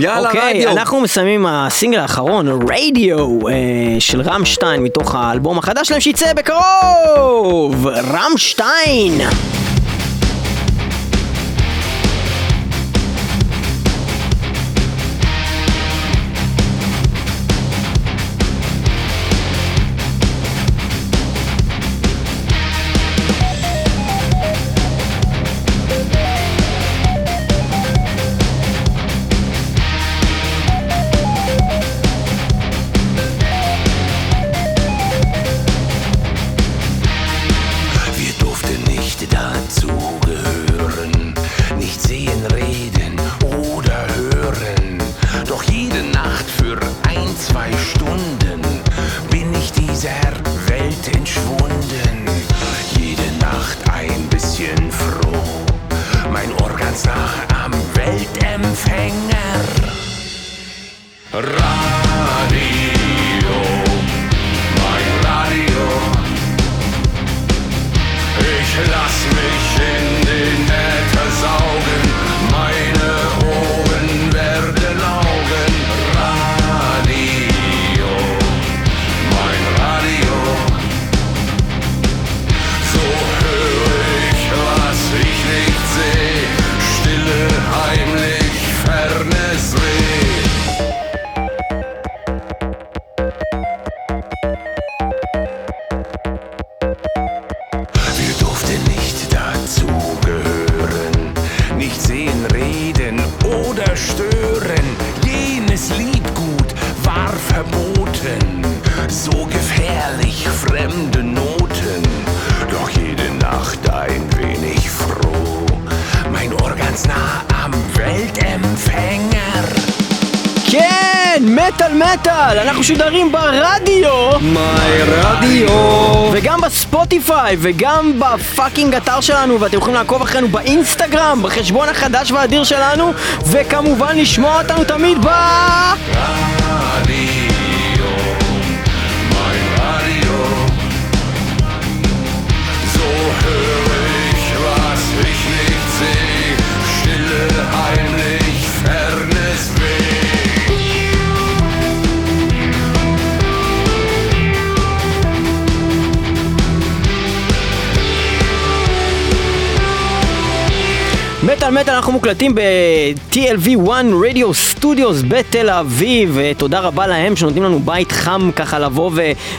יאללה, אוקיי, רדיו. אנחנו מסיימים עם הסינגל האחרון, רדיו, אה, של רמשטיין, מתוך האלבום החדש שלהם שיצא בקרוב! רמשטיין! בספוטיפיי, וגם בפאקינג אתר שלנו, ואתם יכולים לעקוב אחרינו באינסטגרם, בחשבון החדש והאדיר שלנו, וכמובן לשמוע אותנו תמיד ב... מטאל מטאל אנחנו מוקלטים ב-TLV1 רדיו סטודיוס בתל אביב ותודה רבה להם שנותנים לנו בית חם ככה לבוא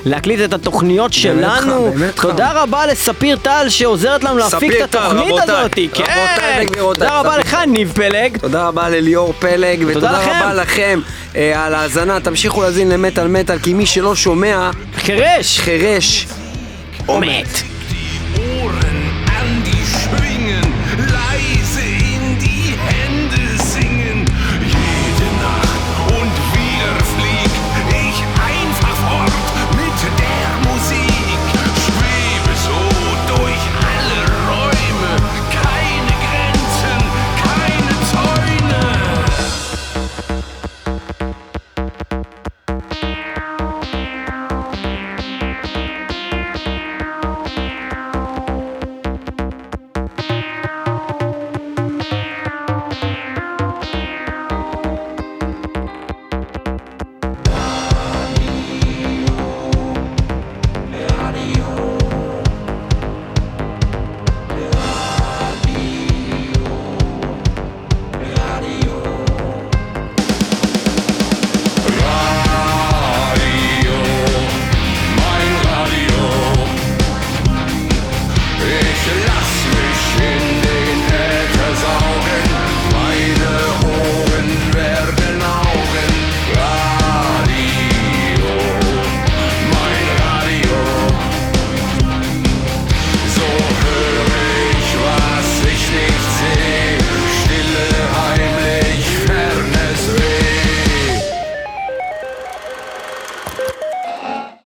ולהקליט את התוכניות שלנו באמת חם. תודה רבה לספיר טל שעוזרת לנו להפיק את התוכנית הזאת כן תודה רבה לך ניב פלג תודה רבה לליאור פלג, ותודה. רבה לכם אה, על ההאזנה. תמשיכו להאזין למטאל מטאל, כי מי שלא שומע, חירש חירש. או מת